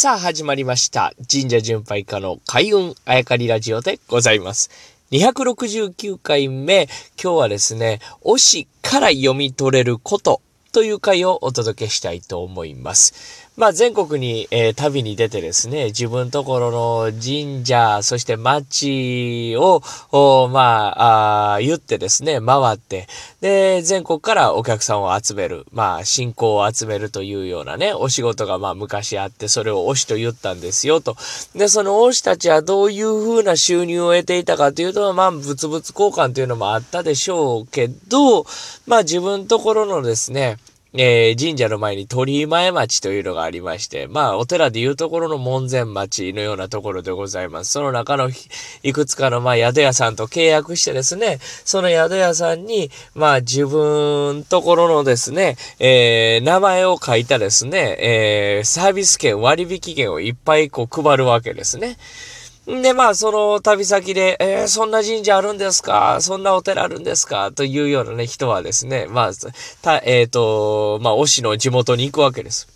さあ始まりました。神社巡拝家の開運あやかりラジオでございます。269回目、今日はですね、推しから読み取れることという回をお届けしたいと思います。まあ全国に、えー旅に出てですね、自分ところの神社、そして町を、まああ言ってですね、回って、で、全国からお客さんを集める、まあ信仰を集めるというようなね、お仕事がまあ昔あって、それを推しと言ったんですよと。で、その推したちはどういう風な収入を得ていたかというと、まあ物々交換というのもあったでしょうけど、まあ自分ところのですね、えー神社の前に鳥居前町というのがありまして、まあ、お寺でいうところの門前町のようなところでございます。その中のいくつかの、まあ、宿屋さんと契約してですね、その宿屋さんに、まあ、自分ところのですね、えー名前を書いたですね、えーサービス券、割引券をいっぱいこう配るわけですね。で、まあ、その旅先で、えーそんな神社あるんですか？そんなお寺あるんですか？というようなね、人はですね、まあ、た、えっ、と、まあ、推しの地元に行くわけです。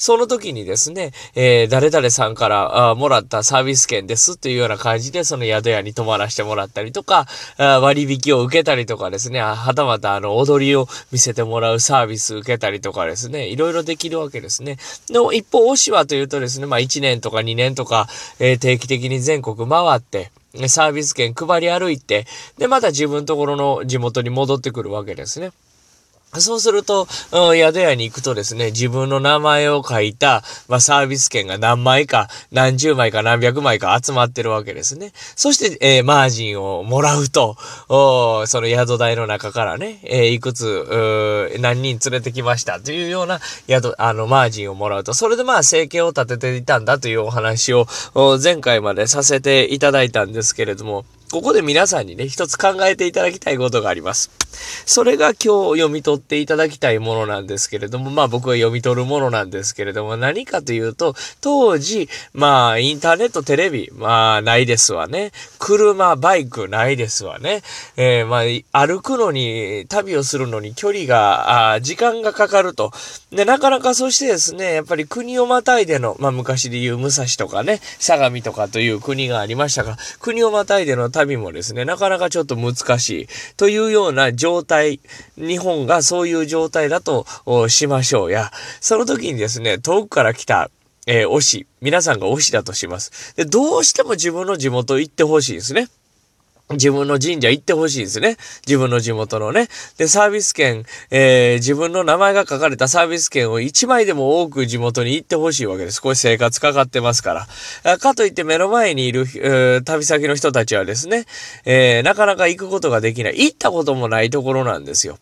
その時にですね、えー誰々さんからあもらったサービス券ですというような感じで、その宿屋に泊まらせてもらったりとか、あ割引を受けたりとかですね、はたまたあの、踊りを見せてもらうサービス受けたりとかですね、いろいろできるわけですね。でも一方、推しはというとですね、まあ1年とか2年とか、えー定期的に全国回って、サービス券配り歩いて、で、また自分ところの地元に戻ってくるわけですね。そうすると、うん宿屋に行くとですね、自分の名前を書いた、まあ、サービス券が何枚か、何十枚か何百枚か集まってるわけですね。そして、えーマージンをもらうと、おその宿代の中からね、えーいくつ、何人連れてきましたというような宿、あの、マージンをもらうと、それでまあ、生計を立てていたんだというお話を、前回までさせていただいたんですけれども、ここで皆さんにね、一つ考えていただきたいことがあります。それが今日読み取っていただきたいものなんですけれども、まあ僕は読み取るものなんですけれども、何かというと、当時、まあインターネット、テレビ、まあないですわね。車、バイクないですわね。えーまあ歩くのに、旅をするのに距離が、あ時間がかかると。で、なかなかそしてですね、やっぱり国をまたいでの、まあ昔で言う武蔵とかね、相模とかという国がありましたが、国をまたいでの旅旅もですね、なかなかちょっと難しいというような状態、日本がそういう状態だとしましょうや、その時にですね、遠くから来た、えー推し、皆さんが推しだとします。で、どうしても自分の地元行ってほしいですね。自分の神社行ってほしいですね。自分の地元のね。で、サービス券、えー自分の名前が書かれたサービス券を1枚でも多く地元に行ってほしいわけです。少し生活かかってますから。かといって目の前にいる、えー旅先の人たちはですね、えーなかなか行くことができない。行ったこともないところなんですよ。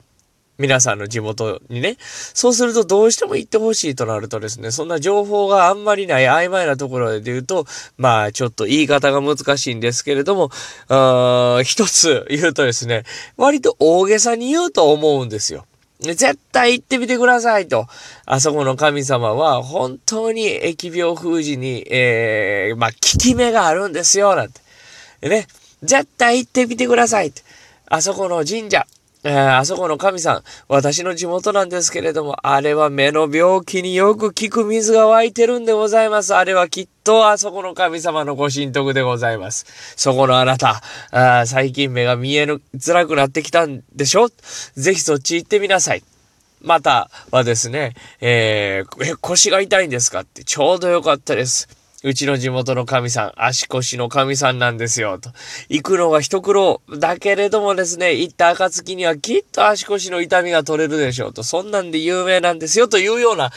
皆さんの地元にね。そうするとどうしても行ってほしいとなるとですね、そんな情報があんまりない曖昧なところで言うと、まあちょっと言い方が難しいんですけれども、あー一つ言うとですね、割と大げさに言うと思うんですよ。絶対行ってみてくださいと。あそこの神様は本当に疫病封じに、えー、まあ、効き目があるんですよ、なんて。ね、絶対行ってみてくださいって。あそこの神社、えーあそこの神さん、私の地元なんですけれども、あれは目の病気によく効く水が湧いてるんでございます。あれはきっとあそこの神様のご神徳でございます。そこのあなた、あ最近目が見える、辛くなってきたんでしょ？ぜひそっち行ってみなさい。またはですね、えー、腰が痛いんですか？って、ちょうどよかったです。うちの地元の神さん、足腰の神さんなんですよ、と。行くのが一苦労。だけれどもですね、行った暁にはきっと足腰の痛みが取れるでしょう、と。そんなんで有名なんですよ、というような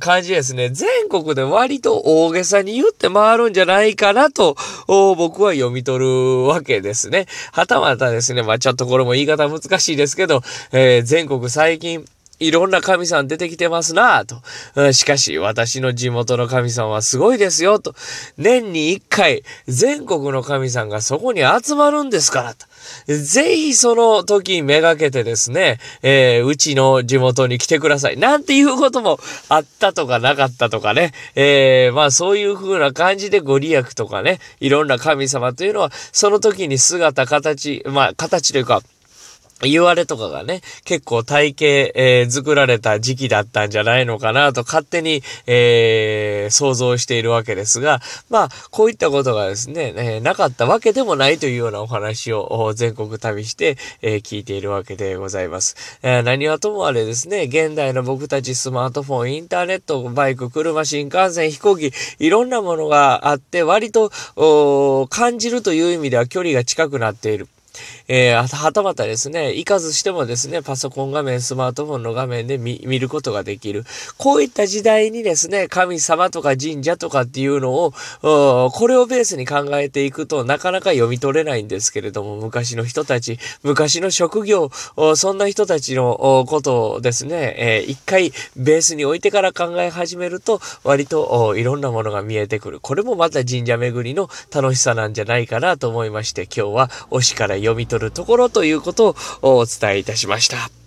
感じですね。全国で割と大げさに言って回るんじゃないかなと、僕は読み取るわけですね。はたまたですね、まあちょっとこれも言い方難しいですけど、えー全国最近、いろんな神さん出てきてますなぁと。うんしかし、私の地元の神さんはすごいですよ、と。年に一回、全国の神さんがそこに集まるんですから、と。ぜひその時めがけてですね、えーうちの地元に来てください。なんていうこともあったとかなかったとかね。えーまあそういう風な感じでご利益とかね、いろんな神様というのは、その時に姿、形、まあ形というか、言われとかがね、結構体系、えー、作られた時期だったんじゃないのかなと勝手に、えー、想像しているわけですが、まあ、こういったことがですね、えー、なかったわけでもないというようなお話を全国旅して、え聞いているわけでございます。え何はともあれですね、現代の僕たちスマートフォン、インターネット、バイク、車、新幹線、飛行機、いろんなものがあって、割と感じるという意味では距離が近くなっている。えー、はたまたですね、行かずしてもですね、パソコン画面、スマートフォンの画面で見ることができる。こういった時代にですね、神様とか神社とかっていうのを、これをベースに考えていくとなかなか読み取れないんですけれども、昔の人たち、昔の職業、そんな人たちのことをですね、えー、一回ベースに置いてから考え始めると、割といろんなものが見えてくる。これもまた神社巡りの楽しさなんじゃないかなと思いまして、今日は推しから読み取るところということをお伝えいたしました。